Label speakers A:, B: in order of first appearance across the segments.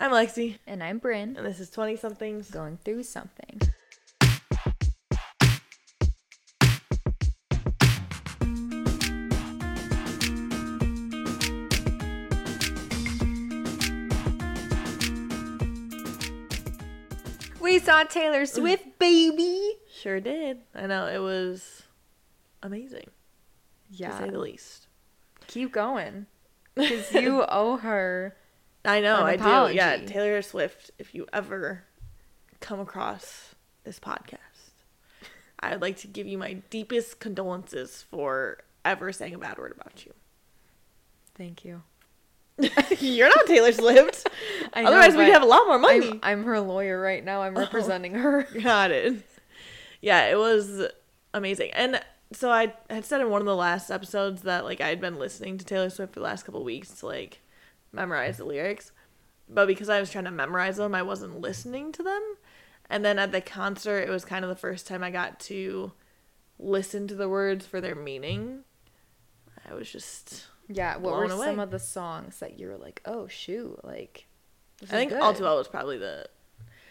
A: I'm Lexi,
B: And I'm Brynn,
A: and this is 20 somethings.
B: going through something. We saw Taylor Swift, mm. baby.
A: Sure did. I know, it was amazing, to
B: Yeah.
A: say the least.
B: Keep going. Because you owe her.
A: I know, I do. Yeah. Taylor Swift, if you ever come across this podcast, I would like to give you my deepest condolences for ever saying a bad word about you.
B: Thank you.
A: You're not Taylor Swift.
B: I know,
A: Otherwise, we'd have a lot more money.
B: I'm, I'm her lawyer right now. I'm oh. representing her.
A: Got it. Yeah, it was amazing. And so I had said in one of the last episodes that like I had been listening to Taylor Swift for the last couple of weeks to like memorize the lyrics. But because I was trying to memorize them, I wasn't listening to them. And then at the concert, it was kind of the first time I got to listen to the words for their meaning. I was just
B: Yeah, what were
A: away.
B: some of the songs that you were like, oh shoot, like
A: I think
B: is
A: All. Too Well was probably the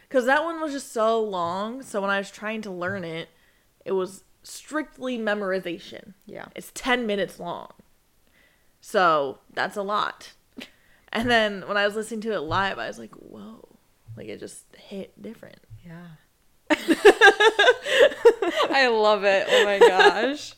A: because that one was just so long. So when I was trying to learn it, it was strictly memorization.
B: Yeah.
A: It's ten minutes long, so that's a lot. And then when I was listening to it live, I was like, "Whoa!" Like it just hit different.
B: Yeah. I love it. Oh my gosh.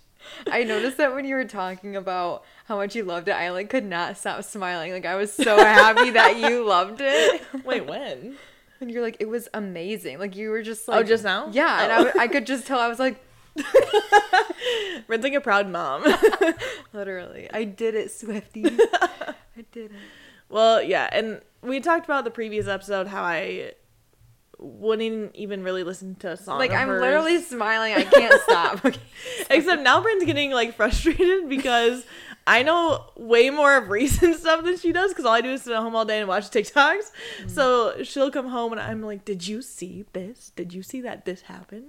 B: I noticed that when you were talking about how much you loved it, I like could not stop smiling. Like I was so happy that you loved it.
A: Wait, when?
B: And you're like, it was amazing. Like you were just oh, like,
A: oh, just now?
B: yeah. And I,
A: Oh.
B: could just tell. I was like,
A: Red's like a proud mom.
B: literally, I did it, Swifty. I did it.
A: Well, yeah, and we talked about the previous episode how I wouldn't even really listen to a song.
B: Like I'm
A: hers.
B: literally smiling. I can't stop. Okay.
A: Except now Brynn's getting like frustrated because I know way more of recent stuff than she does because all I do is sit at home all day and watch TikToks. Mm. So she'll come home and I'm like, "Did you see this? Did you see that this happened?"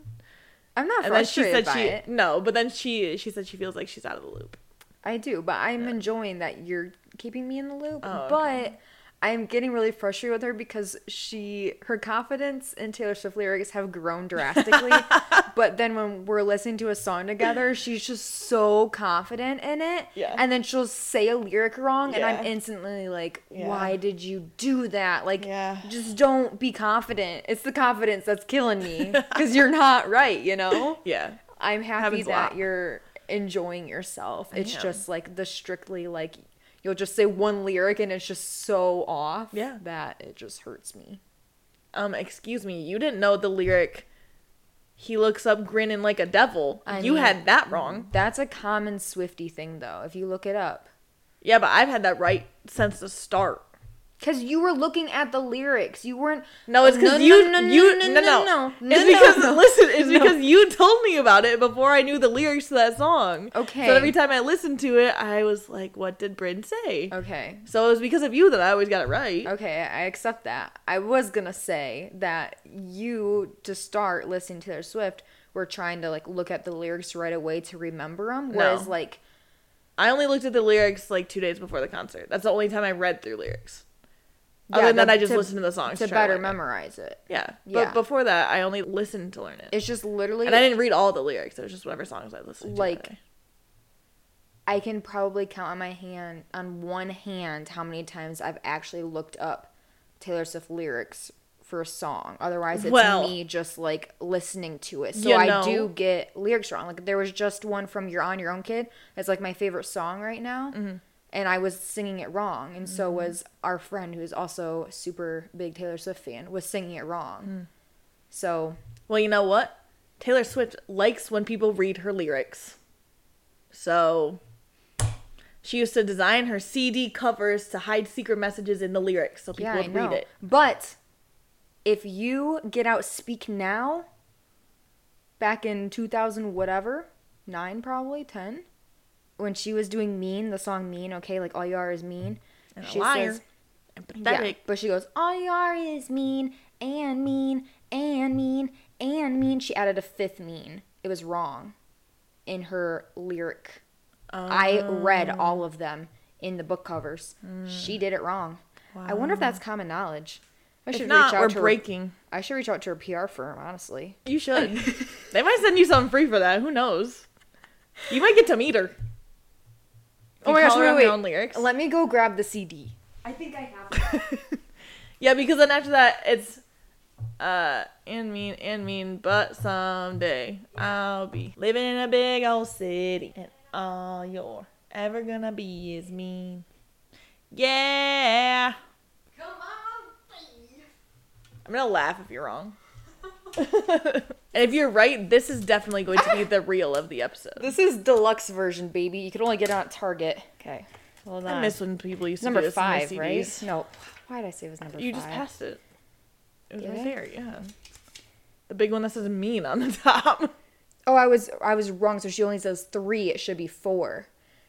B: I'm not
A: And then she said she
B: it.
A: no, but then she she said she feels like she's out of the loop.
B: I do, but I'm enjoying that you're keeping me in the loop.
A: Oh,
B: but. I'm getting really frustrated with her because she her confidence in Taylor Swift lyrics have grown drastically. but then when we're listening to a song together, she's just so confident in it.
A: Yeah.
B: And then she'll say a lyric wrong and I'm instantly like,
A: Yeah.
B: why did you do that? Like
A: Yeah.
B: just don't be confident. It's the confidence that's killing me because you're not right, you know?
A: Yeah.
B: I'm happy
A: Happens
B: that you're enjoying yourself. It's just like the strictly like you'll just say one lyric and it's just so off
A: Yeah.
B: that it just hurts me.
A: Um, excuse me, you didn't know the lyric. He looks up grinning like a devil.
B: I
A: you
B: mean-
A: had that wrong.
B: That's a common Swifty thing though, if you look it up.
A: Yeah, but I've had that right since the start.
B: Cause you were looking at the lyrics. You weren't
A: No, it's because
B: No,
A: you
B: no, no,
A: you
B: no,
A: no
B: no,
A: no,
B: no,
A: It's
B: no,
A: because
B: no.
A: listen, it's
B: No.
A: because you told me about it before I knew the lyrics to that song.
B: Okay.
A: So every time I listened to it, I was like, "What did Brynn say?"
B: Okay.
A: So it was because of you that I always got it right.
B: Okay, I accept that. I was gonna say that you to start listening to Taylor Swift were trying to like look at the lyrics right away to remember them, whereas
A: No.
B: like
A: I only looked at the lyrics like two days before the concert. That's the only time I read through lyrics.
B: Yeah,
A: Other than that, I just
B: to-
A: listened to the songs
B: to better memorize it.
A: Yeah,
B: Yeah.
A: but before that, I only listened to learn it,
B: It's just literally
A: and I didn't read all the lyrics. It was just whatever songs I listened to.
B: Like. I can probably count on my hand on one hand how many times I've actually looked up Taylor Swift lyrics for a song. Otherwise, it's
A: Well,
B: me just like listening to it. So
A: you
B: I
A: know-
B: do get lyrics wrong. Like there was just one from "You're on Your Own, Kid." It's like my favorite song right now.
A: Mm-hmm.
B: And I was singing it wrong, and so was our friend, who's also a super big Taylor Swift fan, was singing it wrong.
A: Mm.
B: So
A: Well, you know what? Taylor Swift likes when people read her lyrics. So she used to design her CD covers to hide secret messages in the lyrics so people
B: yeah,
A: would read it.
B: But if you get out Speak Now, back in 2000 whatever, 9 probably, 10, when she was doing Mean, the song Mean, okay, like all you are is mean.
A: And
B: she
A: liar.
B: says,
A: And
B: yeah, but she goes, all you are is mean and mean and mean and mean. She added a fifth mean. It was wrong in her lyric. I read
A: Oh.
B: all of them in the book covers. Hmm. She did it wrong. I wonder if that's common knowledge. I
A: If
B: should
A: not,
B: reach out
A: we're
B: to her-
A: breaking.
B: I should reach out to a PR firm, honestly.
A: You should. they might send you something free for that. Who knows? You might get to meet her.
B: Oh my gosh,
A: call her
B: wait,
A: on
B: wait.
A: own lyrics.
B: Let me go grab the CD. I think I have it.
A: Yeah, because then after that, it's uh and mean and mean, but someday I'll be living in a big old city, and all you're ever gonna be is me. Yeah,
B: Come on,
A: I'm gonna laugh if you're wrong. And if you're right, this is definitely going to be the reel of the episode.
B: This is deluxe version, baby. You could only get it at Target. Okay. Well.
A: I miss when people used to
B: number
A: do this
B: five, right? No. Why did I say it was number
A: You
B: five?
A: just passed it. It was
B: Did
A: right there, yeah. The big one that says mean on the top.
B: Oh, I was I was wrong. So she only says three. It should be four.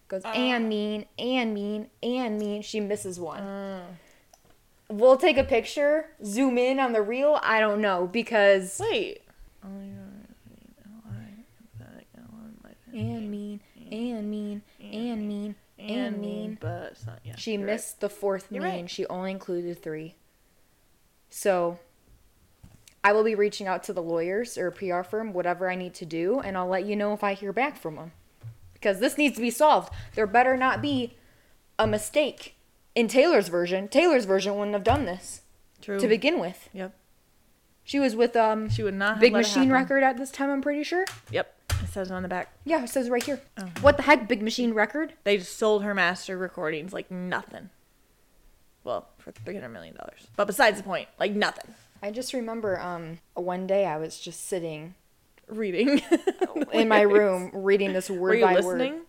B: Goes
A: Uh.
B: and mean and mean and mean. She misses one.
A: Uh.
B: We'll take a picture. Zoom in on the reel. I don't know because
A: Wait.
B: Oh, and mean and mean and mean and mean.
A: but it's not. Yeah,
B: She
A: you're right.
B: missed the fourth
A: You're
B: mean.
A: right.
B: She only included three. So I will be reaching out to the lawyers or PR firm, whatever I need to do, and I'll let you know if I hear back from them. Because this needs to be solved. There better not be a mistake. In Taylor's version, Taylor's version wouldn't have done this
A: True.
B: to begin with.
A: Yep.
B: She was with um
A: She would not. Have
B: Big
A: let it
B: Machine
A: happen.
B: Record at this time, I'm pretty sure.
A: Yep. It says it on the back.
B: Yeah, it says right here.
A: Oh.
B: What the heck, Big Machine Record?
A: They just sold her master recordings like nothing. Well, for three hundred million dollars. But besides the point, like nothing.
B: I just remember um one day I was just sitting
A: Reading
B: in my room reading this word
A: Were you
B: by
A: listening?
B: word.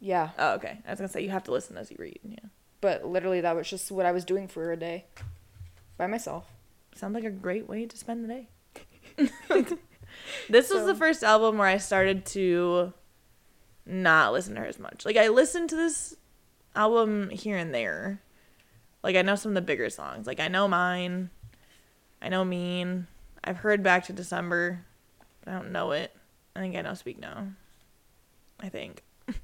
B: Yeah,
A: Oh, okay. I was gonna say you have to listen as you read. Yeah.
B: But literally that was just what I was doing for a day by myself.
A: Sounds like a great way to spend the day. this was
B: So-
A: the first album where I started to not listen to her as much. Like I listened to this album here and there. Like I know some of the bigger songs. Like I know mine. I know mean. I've heard back to December. But I don't know it. I think I know Speak Now. I think.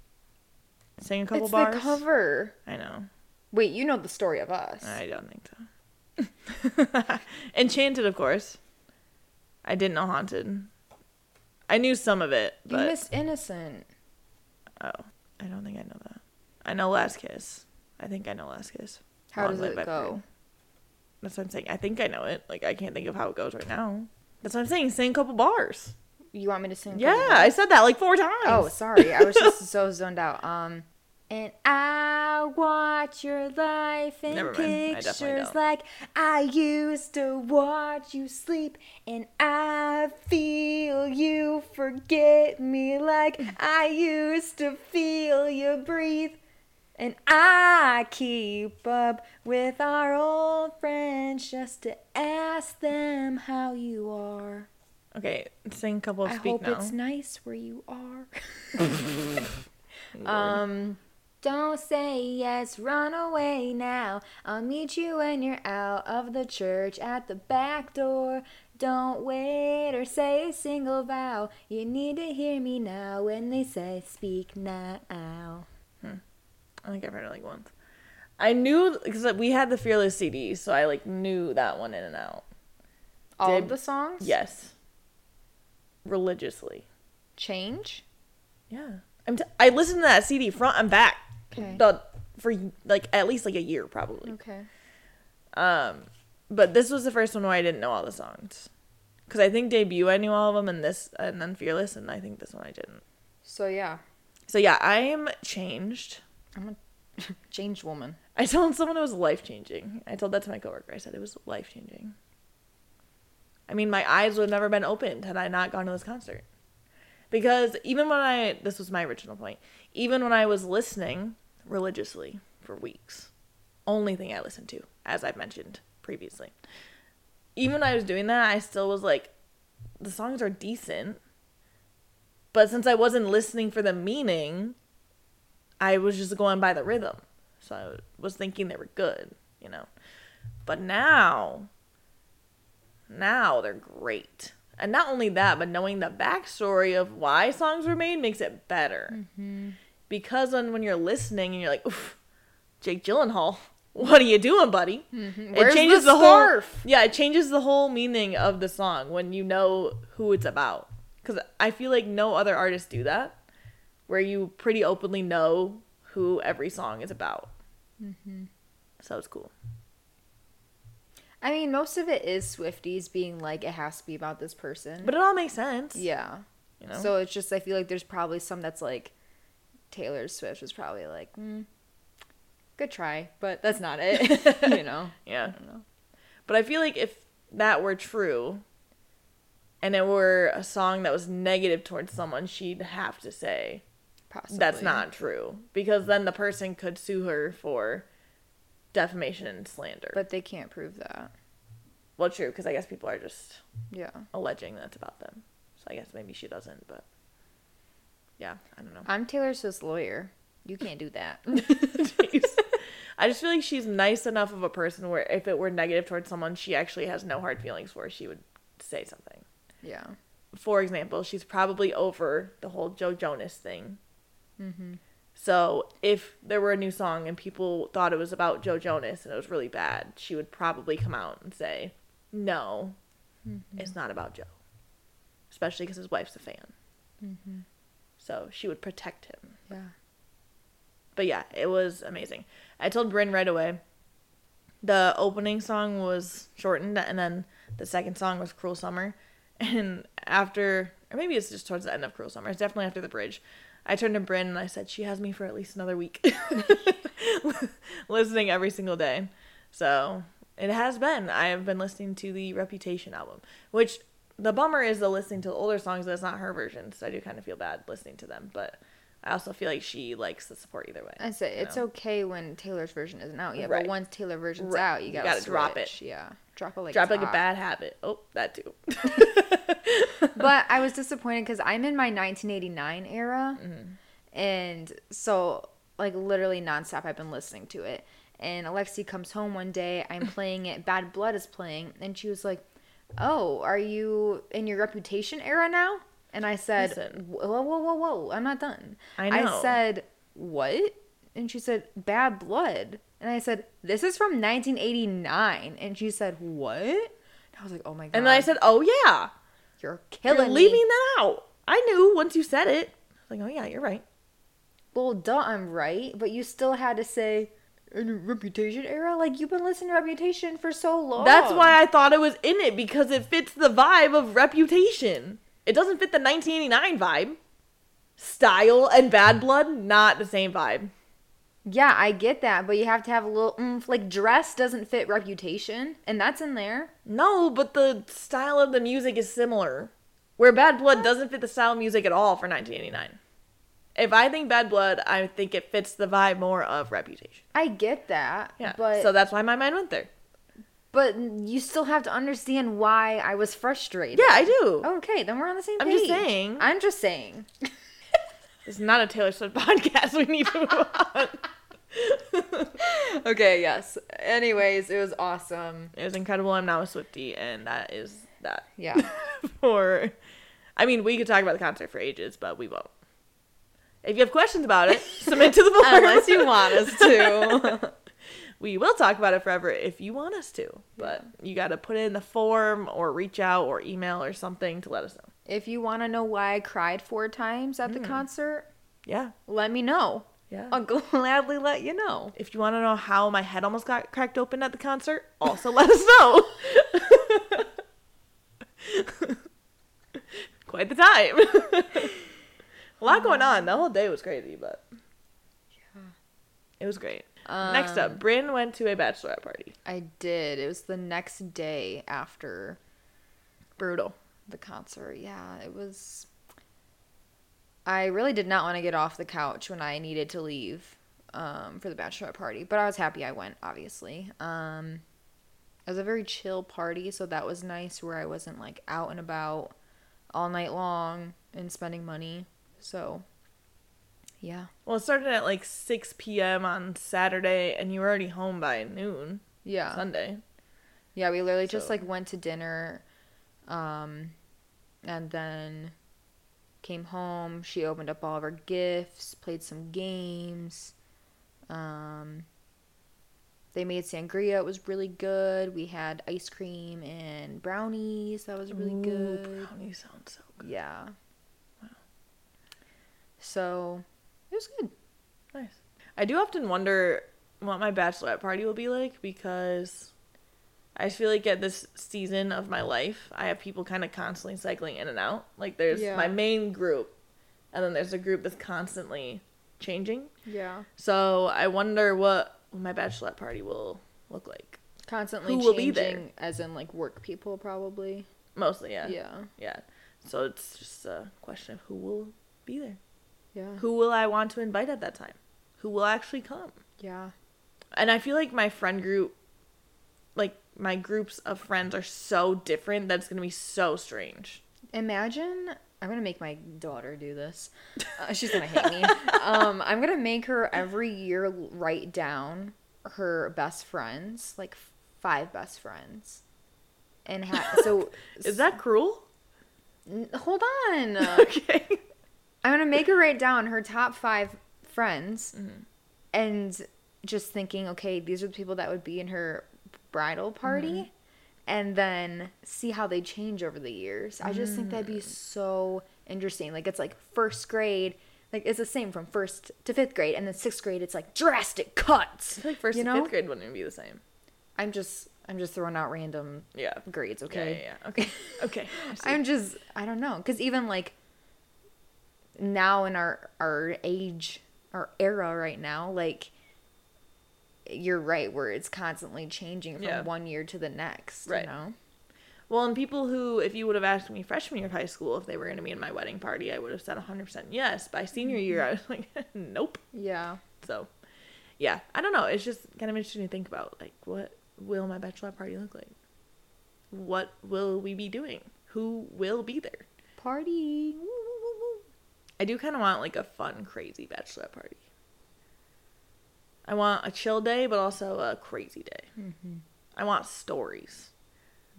A: Sing a couple
B: it's
A: bars.
B: the cover.
A: I know.
B: Wait, you know the story of us.
A: I don't think so. Enchanted, of course. I didn't know Haunted. I knew some of it,
B: you
A: but
B: missed Innocent.
A: oh, I don't think I know that. I know Last Kiss. I think I know Last Kiss.
B: How
A: Long
B: does it go?
A: That's what I'm saying. I think I know it. Like I can't think of how it goes right now. That's what I'm saying. Sing a couple bars.
B: You want me to sing? a
A: Yeah, I said that like four times.
B: Oh, sorry. I was just so zoned out. Um, and I watch your life in
A: Never mind. I definitely
B: pictures like I used to watch you sleep, and I feel you forget me like I used to feel you breathe. And I keep up with our old friends just to ask them how you are.
A: Okay, sing a couple of
B: I
A: Speak
B: hope
A: Now.
B: it's nice where you are.
A: Lord.
B: Um, don't say yes, run away now. I'll meet you when you're out of the church at the back door. Don't wait or say a single vow. You need to hear me now when they say speak now. Hmm.
A: I think I've heard it like once. I knew because we had the Fearless CD, so I like knew that one in and out.
B: All
A: Did-
B: of the songs?
A: Yes. Religiously.
B: Change?
A: Yeah. I'm t- I listened to that CD front and back.
B: Okay.
A: The for like at least like a year probably.
B: Okay.
A: Um but this was the first one where I didn't know all the songs. Cuz I think debut I knew all of them and this and then Fearless and I think this one I didn't.
B: So, yeah,
A: So yeah, I'm changed.
B: I'm a changed woman.
A: I told someone it was life changing. I told that to my coworker. I said it was life changing. I mean, my eyes would have never been opened had I not gone to this concert. Because even when I, this was my original point, even when I was listening religiously for weeks, only thing I listened to, as I've mentioned previously, even when I was doing that, I still was like, the songs are decent. But since I wasn't listening for the meaning, I was just going by the rhythm. So I was thinking they were good, you know. But now, now they're great. And not only that, but knowing the backstory of why songs were made makes it better. Mm-hmm. Because when, when you're listening and you're like, oof, Jake Gyllenhaal, what are you doing, buddy?
B: Mm-hmm. Where's the
A: whole yeah, it changes the whole meaning of the song when you know who it's about. Because I feel like no other artists do that, where you pretty openly know who every song is about.
B: Mm-hmm.
A: So it's cool.
B: I mean, most of it is Swifties being like, it has to be about this person.
A: But it all makes sense.
B: yeah.
A: You know?
B: So it's just, I feel like there's probably some that's like, Taylor Swift was probably like, mm, good try, but that's not it. you know?
A: yeah.
B: I don't know.
A: But I feel like if that were true, and it were a song that was negative towards someone, she'd have to say
B: Possibly.
A: that's not true because then the person could sue her for defamation and slander.
B: But they can't prove that.
A: well, true because I guess people are just
B: Yeah.
A: alleging that's about them. So I guess maybe she doesn't, but yeah, I don't know.
B: I'm Taylor Swift's lawyer. You can't do that.
A: I just feel like she's nice enough of a person where if it were negative towards someone, she actually has no hard feelings for. She would say something.
B: yeah.
A: For example, she's probably over the whole Joe Jonas thing.
B: Mm-hmm.
A: So if there were a new song and people thought it was about Joe Jonas and it was really bad, she would probably come out and say, "No, it's not about Joe." Especially because his wife's a fan.
B: Mm-hmm.
A: So she would protect him.
B: Yeah.
A: But yeah, it was amazing. I told Brynn right away. The opening song was shortened, and then the second song was "Cruel Summer." And after, or maybe it's just towards the end of "Cruel Summer." It's definitely after the bridge. I turned to Brynn and I said, "She has me for at least another week, listening every single day." So it has been. I have been listening to the Reputation album, which the bummer is the listening to the older songs. That's not her version, so I do kind of feel bad listening to them. But I also feel like she likes the support either way.
B: I say it's
A: know?
B: okay when Taylor's version isn't out yet,
A: Right.
B: but once Taylor version's
A: Right.
B: out, you
A: You
B: gotta,
A: gotta drop it.
B: Yeah, drop it like
A: Drop like a bad habit. Oh, that too.
B: but I was disappointed because I'm in my 1989 era,
A: Mm-hmm.
B: and so like literally nonstop, I've been listening to it. And Alexi comes home one day, I'm playing it. Bad Blood is playing, and she was like, "Oh, are you in your Reputation era now?" And I said,
A: Listen.
B: "Whoa, whoa, whoa, whoa! I'm not done."
A: I know.
B: I said, "What?" And she said, "Bad Blood." And I said, "This is from 1989." And she said, "What?" And I was like, "Oh my god!"
A: And then I said, "Oh yeah,
B: "You're killing
A: you're
B: killing me."
A: leaving that out." I knew once you said it. I was like, "Oh yeah, you're right."
B: Well, duh, I'm right, but you still had to say in Reputation era. Like you've been listening to Reputation for so long.
A: That's why I thought it was in it because it fits the vibe of Reputation. It doesn't fit the 1989 vibe. Style and Bad Blood, not the same vibe.
B: Yeah, I get that, but you have to have a little oomph. Like dress doesn't fit Reputation, and that's in there.
A: No, but the style of the music is similar. Where Bad Blood doesn't fit the style of music at all for 1989. If I think Bad Blood, I think it fits the vibe more of Reputation.
B: I get that.
A: Yeah.
B: but
A: so that's why my mind went there.
B: but you still have to understand why I was frustrated.
A: Yeah, I do.
B: Okay, then we're on the same
A: I'm
B: page.
A: just saying.
B: I'm just saying.
A: It's not a Taylor Swift podcast. We need to move on.
B: okay, yes. Anyways, it was awesome.
A: It was incredible. I'm now a Swifty, and that is that.
B: Yeah.
A: for, I mean, we could talk about the concert for ages, but we won't. If you have questions about it, submit to the board.
B: Unless you want us to.
A: we will talk about it forever if you want us to. But you got to put it in the form or reach out or email or something to let us know.
B: if you want to know why I cried four times at the hmm. concert,
A: Yeah.
B: let me know.
A: Yeah.
B: I'll gladly let you know.
A: If you want to know how my head almost got cracked open at the concert, also let us know. Quite the time. A lot going on. The whole day was crazy, but yeah, it was great. Next up, Brynn went to a bachelorette party.
B: I did. It was the next day after
A: Brutal.
B: the concert. Yeah, it was. I really did not want to get off the couch when I needed to leave um, for the bachelorette party, but I was happy I went. Obviously, um, it was a very chill party, so that was nice. Where I wasn't like out and about all night long and spending money. So, yeah,
A: Well, it started at like 6 p.m. on Saturday, and you were already home by noon
B: yeah.
A: Sunday.
B: Yeah, we literally just like went to dinner, um, and then came home. She opened up all of her gifts, played some games, um, They made sangria. It was really good. We had ice cream and brownies. That was really
A: Ooh,
B: good.
A: Brownies sounds so good.
B: Yeah. So it was good.
A: Nice. I do often wonder what my bachelorette party will be like because I feel like at this season of my life, I have people kind of constantly cycling in and out. Like there's
B: Yeah.
A: my main group, and then there's a group that's constantly changing.
B: Yeah.
A: So I wonder what my bachelorette party will look like.
B: Constantly
A: Who will
B: changing,
A: be there?
B: as in like work people, probably.
A: Mostly, yeah.
B: Yeah.
A: Yeah. So it's just a question of who will be there.
B: Yeah.
A: Who will I want to invite at that time? Who will actually come?
B: Yeah.
A: And I feel like my friend group, like my groups of friends are so different that it's going to be so strange.
B: Imagine I'm gonna make my daughter do this. Uh, she's gonna hate me. Um, I'm gonna make her every year write down her best friends, like five best friends, and ha- so
A: Is that cruel?
B: N- hold on.
A: okay.
B: I'm gonna make her write down her top five friends,
A: Mm-hmm.
B: and just thinking, okay, these are the people that would be in her bridal party,
A: Mm-hmm.
B: and then see how they change over the years. I just think that'd be
A: Mm.
B: so interesting. Like it's like first grade, like it's the same from first to fifth grade, and then sixth grade, it's like drastic cuts.
A: I feel like first
B: you
A: and
B: know?
A: fifth grade wouldn't even be the same.
B: I'm just, I'm just throwing out random
A: Yeah.
B: grades. Okay.
A: yeah, yeah. Okay. Okay.
B: I'm just I don't know because even like now in our our age our era right now like you're right where it's constantly changing from
A: Yeah.
B: one year to the next
A: Right.
B: you know
A: Well, and people who, if you would have asked me freshman year of high school if they were going to be in my wedding party, I would have said 100% yes. By senior year, mm-hmm. I was like, nope.
B: yeah
A: So, yeah, I don't know. It's just kind of interesting to think about. Like, what will my bachelor party look like? What will we be doing? Who will be there?
B: party Woo, woo, woo, woo.
A: I do kind of want like a fun, crazy bachelorette party. I want a chill day, but also a crazy day. Mm-hmm. I want stories.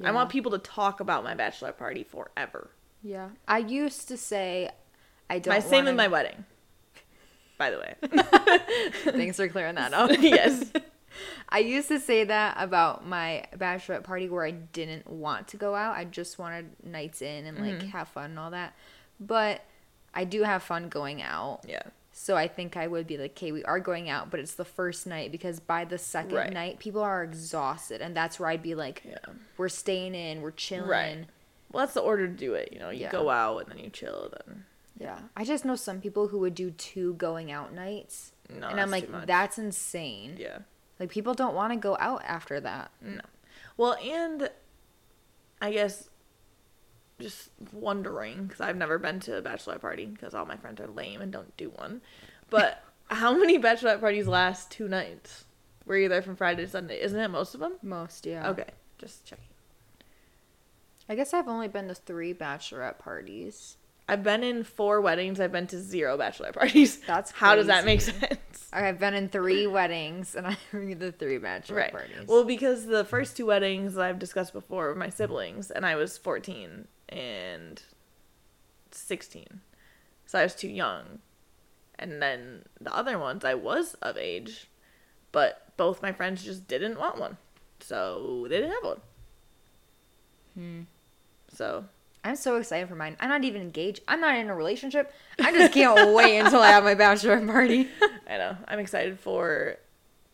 A: I want people to talk about my bachelorette party forever.
B: yeah I used to say I don't
A: my same with
B: wanna-
A: my wedding. By the way,
B: thanks for clearing that up
A: yes,
B: I used to say that about my bachelorette party where I didn't want to go out. I just wanted nights in and like mm-hmm. have fun and all that. But I do have fun going out.
A: yeah,
B: So I think I would be like, okay, we are going out, but it's the first night because by the second
A: Right.
B: night, people are exhausted. And that's where I'd be like,
A: yeah.
B: we're staying in, we're chilling.
A: Right. Well, that's the order to do it. You know, you
B: Yeah.
A: go out and then you chill. Then
B: Yeah. I just know some people who would do two going out nights.
A: no,
B: and I'm like, that's insane.
A: yeah.
B: Like, people don't want to go out after that.
A: No. Well, and I guess just wondering because I've never been to a bachelorette party because all my friends are lame and don't do one. But how many bachelorette parties last two nights? Were you there from Friday to Sunday? Isn't it most of them?
B: Most, yeah.
A: Okay, just checking.
B: I guess I've only been to three bachelorette parties.
A: I've been in four weddings. I've been to zero bachelorette parties.
B: That's
A: how does that make sense?
B: I've been in three weddings and been to three bachelorette
A: Right.
B: parties.
A: Well, because the first two weddings I've discussed before were my siblings, and I was 14 and 16. So I was too young. And then the other ones, I was of age, but both my friends just didn't want one. So they didn't have one.
B: Hmm.
A: So,
B: I'm so excited for mine. I'm not even engaged. I'm not in a relationship. I just can't wait until I have my bachelor party.
A: I know. I'm excited for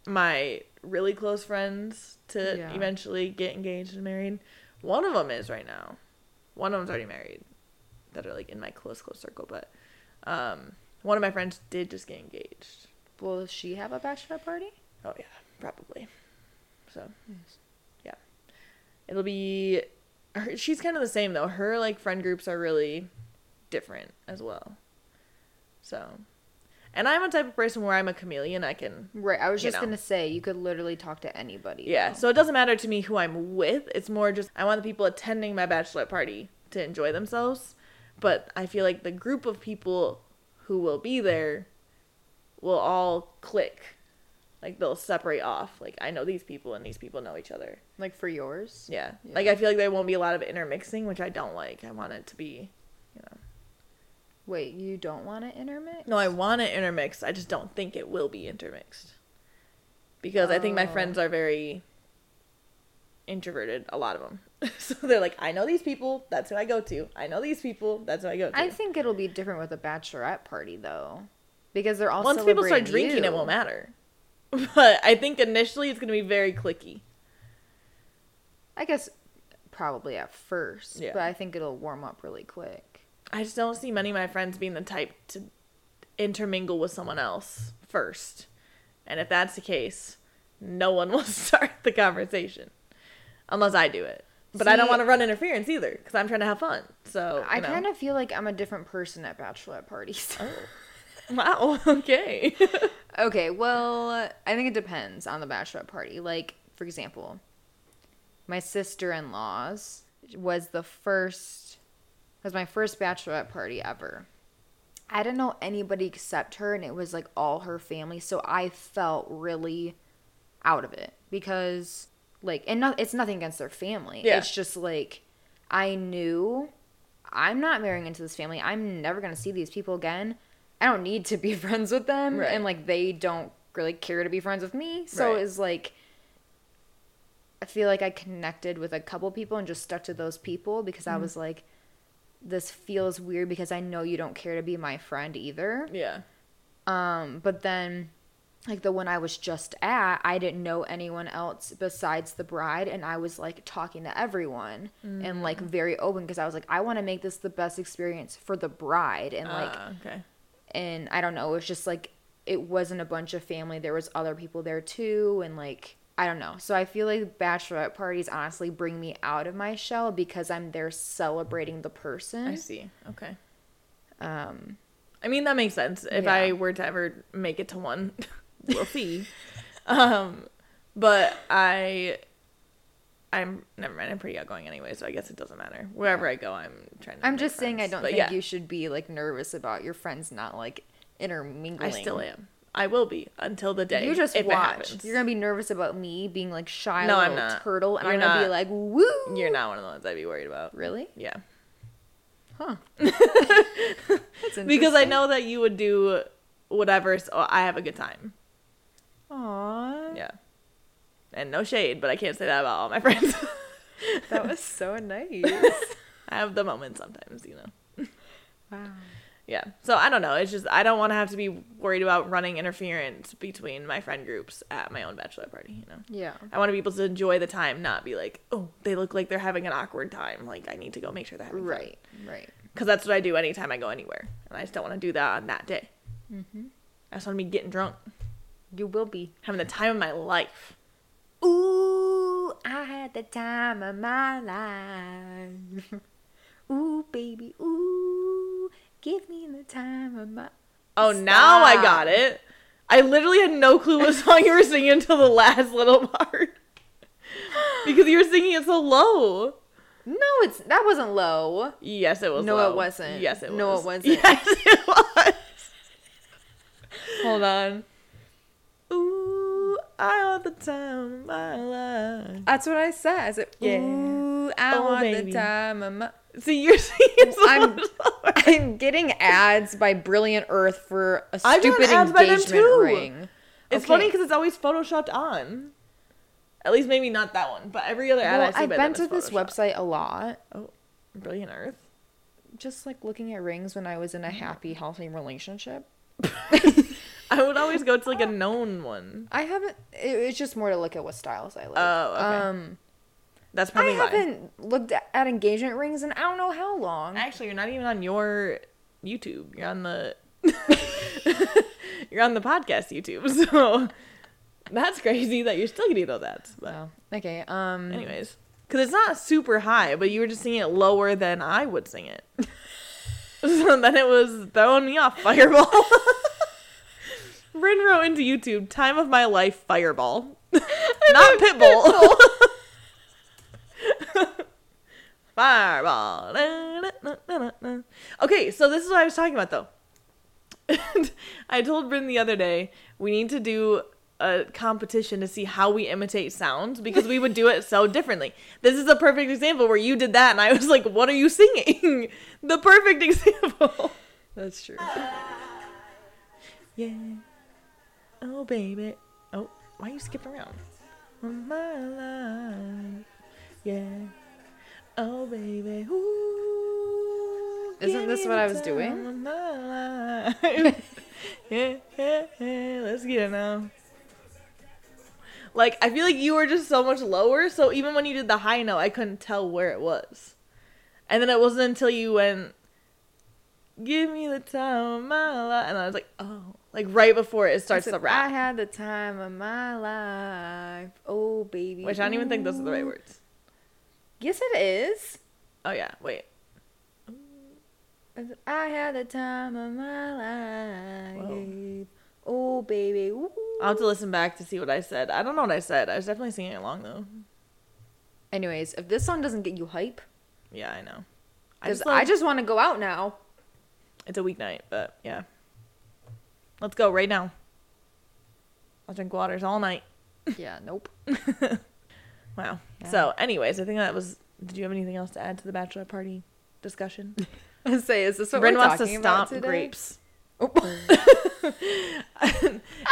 A: my really close friends to
B: Yeah.
A: eventually get engaged and married. One of them is right now. One of them's already married. That are like in my close close circle, but um one of my friends did just get engaged.
B: Will she have a bachelorette party?
A: Oh yeah, probably. So, yeah. It'll be her, she's kind of the same though. Her like friend groups are really different as well. So, and I'm a type of person where I'm a chameleon. I can
B: Right. I was just
A: know.
B: gonna say you could literally talk to anybody.
A: Yeah,
B: though.
A: so it doesn't matter to me who I'm with. It's more just I want the people attending my bachelorette party to enjoy themselves. But I feel like the group of people who will be there will all click. Like they'll separate off. Like I know these people and these people know each other.
B: like for yours.
A: Yeah.
B: Yeah.
A: Like I feel like there won't be a lot of intermixing, which I don't like. I want it to be, you know.
B: Wait, you don't want to intermix?
A: No, I want to intermix. I just don't think it will be intermixed. because I think my
B: Oh.
A: friends are very introverted. A lot of them, so they're like, I know these people. That's who I go to. I know these people. That's who I go to.
B: I think it'll be different with a bachelorette party though, because they're all
A: Once people start drinking, it won't matter. But I think initially it's gonna be very clicky.
B: I guess probably at first,
A: Yeah.
B: but I think it'll warm up really quick.
A: I just don't see many of my friends being the type to intermingle with someone else first. And if that's the case, no one will start the conversation unless I do it. But I don't want to run interference either because I'm trying to have fun. So
B: I kind of feel like I'm a different person at bachelorette parties. Oh.
A: wow. Okay.
B: okay, well, I think it depends on the bachelorette party. Like, for example, my sister-in-law's was the first was my first bachelorette party ever. I didn't know anybody except her and it was like all her family, so I felt really out of it because like and no, it's nothing against their family.
A: Yeah.
B: It's just like I knew I'm not marrying into this family. I'm never going to see these people again. I don't need to be friends with them
A: Right.
B: and like they don't really care to be friends with me. So
A: Right.
B: it's like I feel like I connected with a couple people and just stuck to those people because
A: Mm-hmm.
B: I was like this feels weird because I know you don't care to be my friend either.
A: yeah.
B: Um, but then like the one I was just at, I didn't know anyone else besides the bride and I was like talking to everyone and like very open because I was like I want to make this the best experience for the bride and like
A: Ah, okay.
B: and I don't know, it was just like it wasn't a bunch of family. There was other people there too and like I don't know. So I feel like bachelorette parties honestly bring me out of my shell because I'm there celebrating the person.
A: I see. Okay.
B: Um
A: I mean that makes sense. If
B: Yeah.
A: I were to ever make it to one, we'll see. um, but I, I'm never mind. I'm pretty outgoing anyway, so I guess it doesn't matter. Wherever I go, I'm trying. to
B: I'm just saying I don't think
A: yeah,
B: you should be like nervous about your friends not like intermingling.
A: I still am. I will be until the day.
B: You just
A: if
B: watch. You're gonna be nervous about me being like shy
A: No, I'm
B: little
A: not.
B: turtle, and
A: You're
B: I'm gonna be like, "Woo!"
A: You're not one of the ones I'd be worried about.
B: really,
A: Yeah,
B: huh? That's
A: because I know that you would do whatever, so I have a good time.
B: Aww,
A: Yeah, and no shade, but I can't say that about all my friends.
B: that was so nice.
A: I have the moments sometimes, you know.
B: wow.
A: Yeah. So I don't know. It's just I don't want to have to be worried about running interference between my friend groups at my own bachelor party, you know.
B: Yeah.
A: I want to be able to enjoy the time, not be like, "Oh, they look like they're having an awkward time. Like I need to go make sure they're having
B: Right. Right.
A: Cuz that's what I do anytime I go anywhere. And I just don't want to do that on that day.
B: Mm-hmm.
A: I just want to be getting drunk,
B: You will be.
A: having the time of my life.
B: Ooh, I had the time of my life. Ooh, baby, ooh, give me the time of my.
A: Oh, now I got it. I literally had no clue what song you were singing until the last little part. because you were singing it so low.
B: No, it's that wasn't low.
A: Yes, it was.
B: No,
A: low.
B: it wasn't.
A: Yes, it was.
B: No, it wasn't.
A: Yes, it was. Hold on. Ooh, I want the time of my life.
B: That's what I said. I said,
A: Yeah.
B: Ooh, I
A: Oh,
B: want
A: baby.
B: the time of my.
A: See, you're so
B: I'm- I'm getting ads by Brilliant Earth for a stupid
A: ads by them
B: engagement
A: too.
B: ring.
A: It's
B: Okay.
A: funny because it's always photoshopped on. At least maybe not that one, but every other ad
B: Well,
A: I see
B: I've been to
A: is
B: this website a lot,
A: Oh, Brilliant Earth.
B: just like looking at rings when I was in a happy, healthy relationship.
A: I would always go to like a known one.
B: I haven't. It, it's just more to look at what styles I like.
A: Oh, okay.
B: Um,
A: That's
B: I
A: probably why.
B: I haven't looked at, engagement rings in I don't know how long.
A: Actually, you're not even on your YouTube. You're on the you're on the podcast YouTube. So that's crazy that you're still getting those ads. But
B: Wow. Okay. Um.
A: anyways, because it's not super high, but you were just singing it lower than I would sing it. so then it was throwing me off. Fireball. Wrote into YouTube, "Time of my life, Fireball." not Pitbull. Fireball. Okay, so this is what I was talking about though. I told Brynn the other day we need to do a competition to see how we imitate sounds because we would do it so differently. This is a perfect example where you did that and I was like, "What are you singing?" the perfect example.
B: That's true.
A: Yeah. Oh baby. Oh. Why are you skipping around? My life, yeah. Oh baby, ooh.
B: Isn't this what I was doing?
A: of my life. yeah, yeah, yeah. Let's get it now. Like I feel like you were just so much lower, so even when you did the high note, I couldn't tell where it was. And then it wasn't until you went, "Give me the time of my life," and I was like, "Oh!" Like right before it starts
B: I
A: the rap,
B: I had the time of my life. Oh baby.
A: which I don't even think those are the right words.
B: Yes, it is.
A: Oh yeah, wait.
B: I had the time of my life.
A: Whoa.
B: Oh baby. Ooh.
A: I'll have to listen back to see what I said. I don't know what I said. I was definitely singing along though.
B: Anyways, if this song doesn't get you hype,
A: Yeah, I know. I just,
B: I just want to go out now.
A: it's a weeknight, but yeah. Let's go right now. I'll drink waters all night.
B: yeah. Nope.
A: Wow.
B: Yeah.
A: So, anyways, I think that was. Did you have anything else to add to the bachelor party discussion?
B: I say, is this what
A: Brynn
B: we're
A: wants to
B: talking about
A: stomp
B: today?
A: grapes.
B: Oh.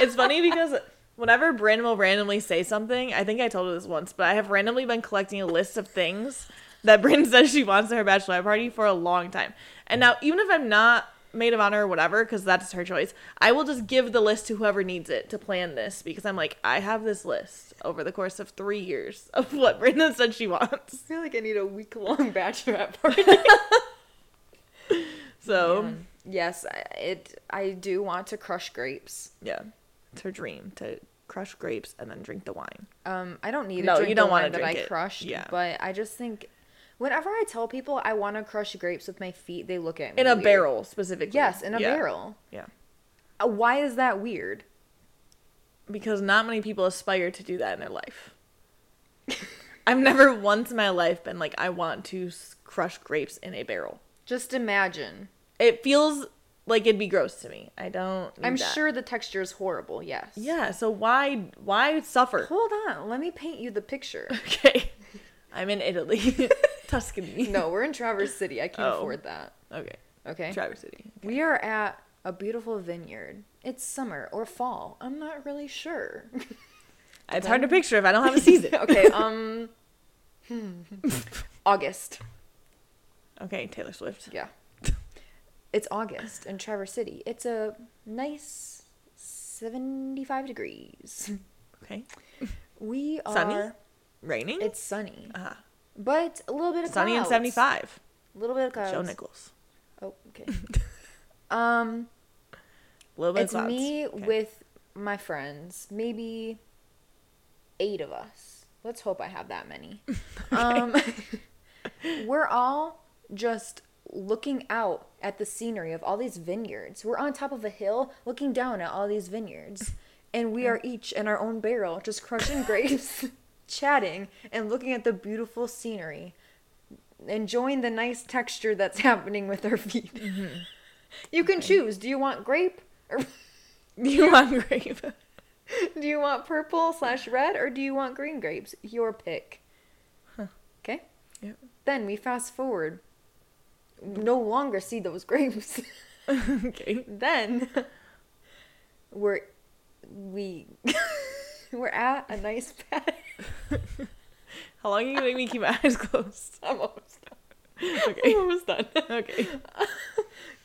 A: it's funny because whenever Brynn will randomly say something, I think I told her this once, but I have randomly been collecting a list of things that Bryn says she wants at her bachelor party for a long time. And now, even if I'm not maid of honor or whatever, because that's her choice, I will just give the list to whoever needs it to plan this because I'm like, I have this list over the course of three years of what Brynn said she wants.
B: I feel like I need a week long bachelorette party.
A: So,
B: yes, I- it. I do want to crush grapes.
A: yeah, it's her dream to crush grapes and then drink the wine.
B: Um, I don't need
A: No,
B: to drink
A: you don't
B: the
A: wanna
B: wine that I
A: drink
B: crushed.
A: Yeah.
B: but I just think whenever I tell people I want to crush grapes with my feet, they look at me
A: In a
B: weird.
A: barrel, specifically.
B: Yes, in a
A: Yeah.
B: barrel.
A: Yeah.
B: Uh, why is that weird?
A: because not many people aspire to do that in their life. I've never once in my life been like, I want to crush grapes in a barrel.
B: Just imagine.
A: It feels like it'd be gross to me. I don't.
B: I'm
A: that.
B: sure the texture is horrible. Yes.
A: Yeah. So why why suffer?
B: Hold on. Let me paint you the picture.
A: Okay. I'm in Italy, Tuscany.
B: no, we're in Traverse City. I can't
A: Oh.
B: afford that.
A: Okay.
B: Okay.
A: Traverse City.
B: We are at a beautiful vineyard. It's summer or fall. I'm not really sure.
A: It's hard to picture if I don't have a season.
B: okay, um hmm. August.
A: Okay, Taylor Swift.
B: Yeah. It's August in Traverse City. It's a nice 75 degrees.
A: Okay.
B: We are
A: Sunny? Raining.
B: It's sunny.
A: uh
B: But a little bit of
A: sunny and
B: clouds.
A: 75.
B: A little bit of clouds.
A: Joe Nichols.
B: Oh, okay. um
A: A little bit
B: it's
A: of clouds.
B: me
A: Okay.
B: with my friends, maybe 8 of us. Let's hope I have that many. Um we're all just looking out at the scenery of all these vineyards. We're on top of a hill looking down at all these vineyards. And we are each in our own barrel, just crushing grapes, chatting, and looking at the beautiful scenery. Enjoying the nice texture that's happening with our feet.
A: Mm-hmm.
B: You can choose. Do you want grape? Or
A: You want grape?
B: do you want purple slash red? Or do you want green grapes? Your pick. Okay?
A: Yep.
B: Then we fast forward. No longer see those grapes.
A: okay.
B: then we're we we're at a nice pad.
A: How long are you gonna make me keep my eyes closed?
B: I'm almost done.
A: Okay.
B: I'm almost done.
A: Okay.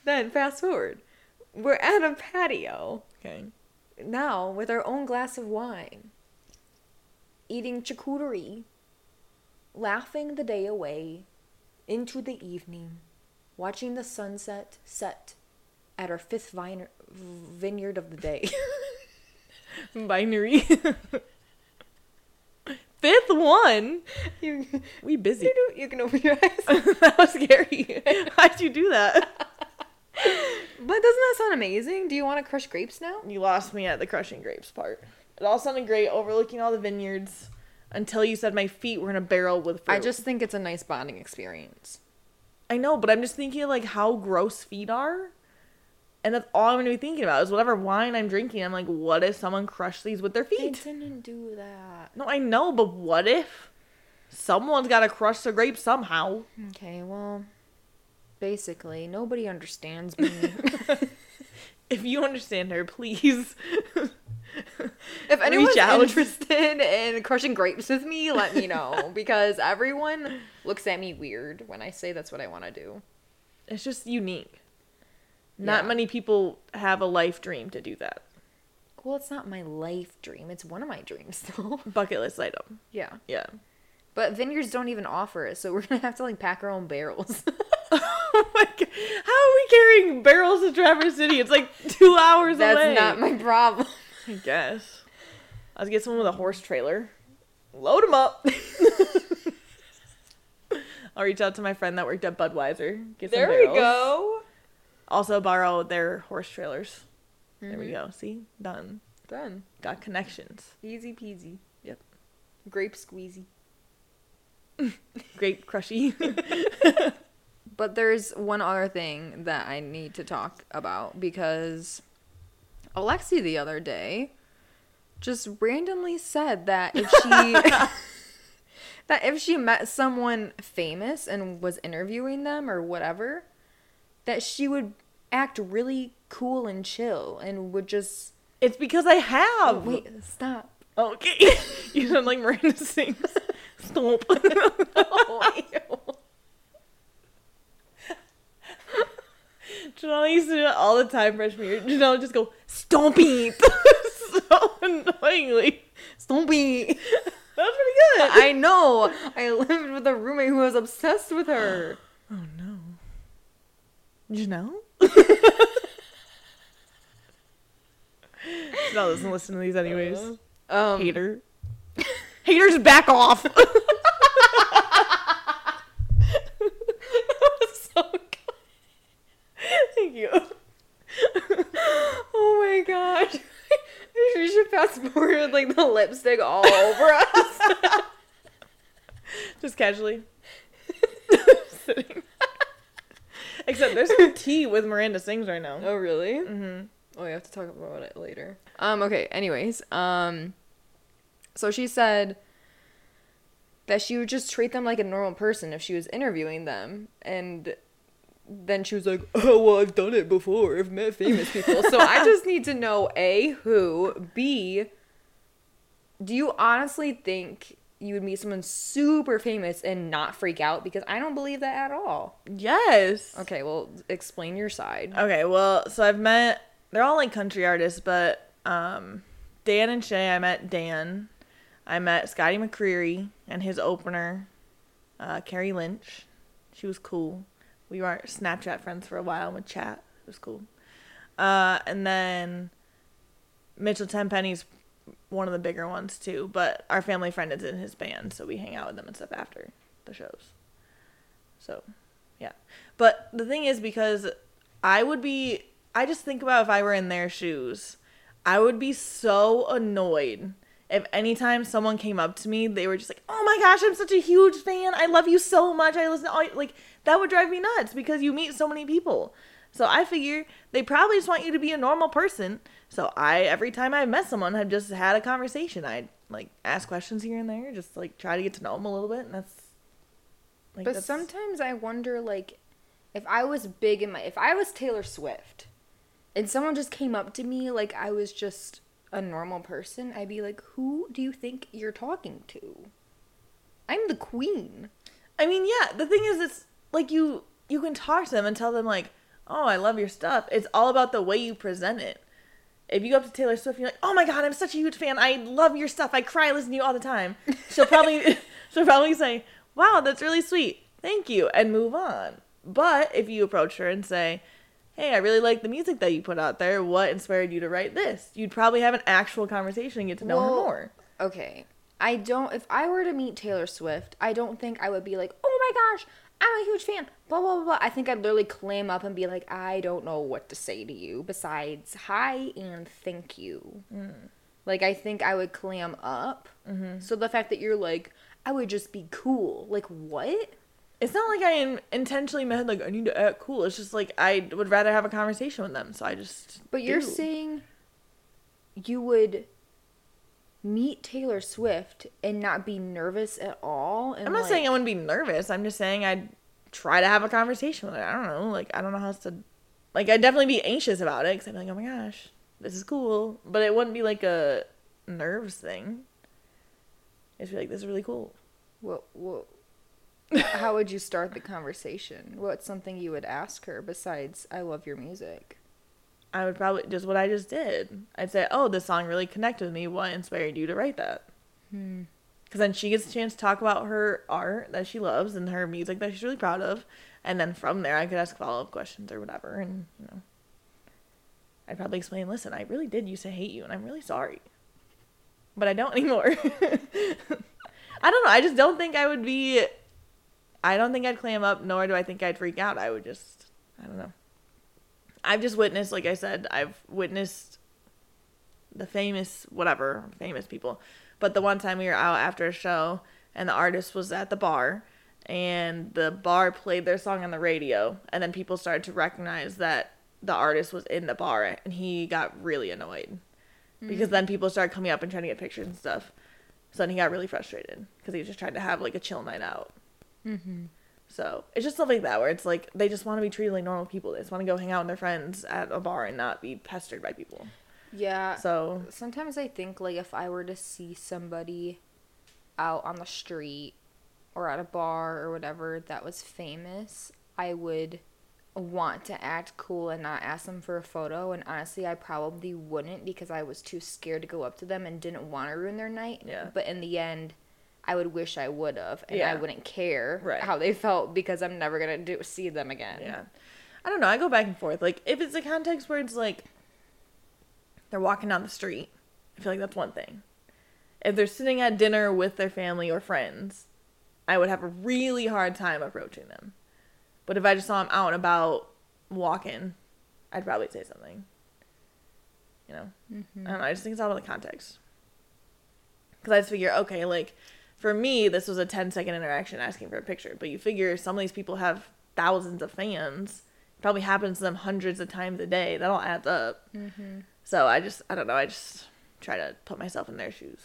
B: then fast forward. We're at a patio
A: Okay.
B: now with our own glass of wine, eating charcuterie, laughing the day away into the evening, watching the sunset set at our fifth vine- vineyard of the day.
A: Binary. Fifth one.
B: you,
A: We busy.
B: you, you can open your eyes.
A: that was scary. How'd you do that?
B: But doesn't that sound amazing? Do you want to crush grapes now?
A: You lost me at the crushing grapes part. It all sounded great, overlooking all the vineyards, until you said my feet were in a barrel with fruit.
B: I just think it's a nice bonding experience.
A: I know, but I'm just thinking like how gross feet are. And that's all I'm gonna be thinking about is whatever wine I'm drinking. I'm like, what if someone crushed these with their feet?
B: They didn't do that.
A: No, I know, but what if someone's got to crush the grape somehow?
B: Okay, well, basically, nobody understands me.
A: If you understand her, please
B: If anyone's
A: Reach out.
B: interested in crushing grapes with me, let me know because everyone looks at me weird when I say that's what I want to do.
A: It's just unique. Not
B: Yeah.
A: many people have a life dream to do that.
B: Well, it's not my life dream. It's one of my dreams, though.
A: Bucket list item.
B: yeah.
A: Yeah.
B: But vineyards don't even offer it, so we're gonna have to like pack our own barrels.
A: oh my god. How are we carrying barrels to Traverse City? It's like two hours
B: That's
A: away.
B: That's not my problem.
A: I guess. Let's get someone with a horse trailer. Load them up. I'll reach out to my friend that worked at Budweiser. Get some
B: There we go.
A: Also borrow their horse trailers. There we
B: Mhm.
A: go. See? Done.
B: Done.
A: Got connections.
B: Easy peasy.
A: Yep.
B: Grape squeezy.
A: Grape crushy.
B: But there's one other thing that I need to talk about because Alexi the other day just randomly said that if she that if she met someone famous and was interviewing them or whatever, that she would act really cool and chill and would just
A: it's because I have.
B: wait, stop.
A: Okay. you sound like Miranda Sings. Stomp. Janelle used to do it all the time freshman year. Janelle would just go, Stompy! so annoyingly.
B: Stompy.
A: That was pretty good.
B: I know. I lived with a roommate who was obsessed with her.
A: oh no. Janelle? Janelle doesn't listen to these anyways.
B: Um,
A: Hater. Haters back off.
B: so good.
A: Thank you.
B: Oh my gosh. We should fast forward like the lipstick all over us.
A: Just casually. Sitting. Except there's some tea with Miranda Sings right now.
B: oh really?
A: Mm-hmm.
B: Oh, we have to talk about it later. Um, okay, anyways. Um so she said that she would just treat them like a normal person if she was interviewing them and then she was like, "Oh, well, I've done it before. I've met famous people." so I just need to know a who, b do you honestly think you would meet someone super famous and not freak out because I don't believe that at all.
A: Yes.
B: Okay, well, explain your side.
A: Okay, well, so I've met they're all like country artists, but um Dan and Shay, I met Dan. I met Scotty McCreery and his opener, uh, Carrie Lynch. She was cool. We were Snapchat friends for a while and would chat. It was cool. Uh, and then Mitchell Tenpenny's one of the bigger ones too, but our family friend is in his band, so we hang out with them and stuff after the shows. So, yeah. But the thing is, because I would be, I just think about if I were in their shoes, I would be so annoyed if anytime someone came up to me, they were just like, "Oh my gosh, I'm such a huge fan. I love you so much. I listen to all like that would drive me nuts because you meet so many people." So I figure they probably just want you to be a normal person. So I every time I've met someone, I've just had a conversation. I like ask questions here and there, just like try to get to know them a little bit, and that's. Like,
B: But
A: that's-
B: sometimes I wonder, like, if I was big in my, if I was Taylor Swift, and someone just came up to me like I was just a normal person, I'd be like, who do you think you're talking to? I'm the queen.
A: I mean, yeah. The thing is, it's like you you can talk to them and tell them like, "Oh, I love your stuff." It's all about the way you present it. If you go up to Taylor Swift, and you're like, "Oh my god, I'm such a huge fan. I love your stuff. I cry listening to you all the time." She'll probably she'll probably say, "Wow, that's really sweet. Thank you," and move on. But if you approach her and say, "Hey, I really like the music that you put out there. What inspired you to write this?" You'd probably have an actual conversation and get to know her more.
B: Okay. I don't, if I were to meet Taylor Swift, I don't think I would be like, oh my gosh, I'm a huge fan, blah, blah, blah, blah. I think I'd literally clam up and be like, I don't know what to say to you besides hi and thank you. Mm. Like, I think I would clam up. Mm-hmm. So the fact that you're like, I would just be cool. Like, what?
A: It's not like I in- intentionally meant like I need to act cool. It's just like I would rather have a conversation with them, so I just.
B: But you're
A: do.
B: saying you would meet Taylor Swift and not be nervous at all? And
A: I'm not
B: like,
A: saying I wouldn't be nervous. I'm just saying I'd try to have a conversation with her. I don't know. Like I don't know how else to. Like I'd definitely be anxious about it because I'd be like, oh my gosh, this is cool, but it wouldn't be like a nerves thing. It's be like this is really cool.
B: What what how would you start the conversation? What's something you would ask her besides I love your music?
A: I would probably just what I just did. I'd say, "Oh, this song really connected with me. What inspired you to write that?"
B: Hmm.
A: Because then she gets a chance to talk about her art that she loves and her music that she's really proud of, and then from there I could ask follow up questions or whatever, and you know, I'd probably explain, "Listen, I really did used to hate you, and I'm really sorry, but I don't anymore." I don't know. I just don't think I would be. I don't think I'd clam up, nor do I think I'd freak out. I would just. I don't know. I've just witnessed, like I said, I've witnessed the famous, whatever, famous people. But the one time we were out after a show and the artist was at the bar and the bar played their song on the radio and then people started to recognize that the artist was in the bar and he got really annoyed because then people started coming up and trying to get pictures and stuff. So then he got really frustrated because he was just tried to have like a chill night out.
B: Mm-hmm.
A: So it's just stuff like that where it's like they just want to be treated like normal people. They just want to go hang out with their friends at a bar and not be pestered by people.
B: Yeah.
A: So
B: Sometimes I think like if I were to see somebody out on the street or at a bar or whatever that was famous, I would want to act cool and not ask them for a photo and honestly I probably wouldn't because I was too scared to go up to them and didn't want to ruin their night.
A: Yeah.
B: But in the end I would wish I would have and I wouldn't care
A: Right.
B: how they felt because I'm never going to do see them again.
A: yeah, I don't know. I go back and forth. Like if it's a context where it's like they're walking down the street, I feel like that's one thing. If they're sitting at dinner with their family or friends, I would have a really hard time approaching them. But if I just saw them out and about walking, I'd probably say something. You know,
B: Mm-hmm.
A: I don't know. I just think it's all about the context. Because I just figure, okay, like for me, this was a 10 second interaction asking for a picture. But you figure some of these people have thousands of fans. It probably happens to them hundreds of times a day. That all adds up.
B: Mm-hmm.
A: So I just, I don't know. I just try to put myself in their shoes.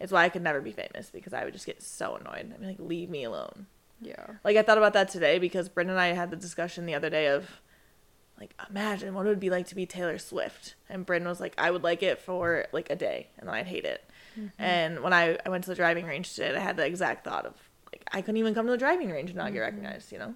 A: It's why I could never be famous because I would just get so annoyed. I'd be like, leave me alone.
B: Yeah.
A: Like I thought about that today because Brendan and I had the discussion the other day of like imagine what it would be like to be Taylor Swift. And Brendan was like, I would like it for like a day and then I'd hate it. Mm-hmm. And when I, I went to the driving range today, I had the exact thought of like I couldn't even come to the driving range and not get mm-hmm. recognized, you know?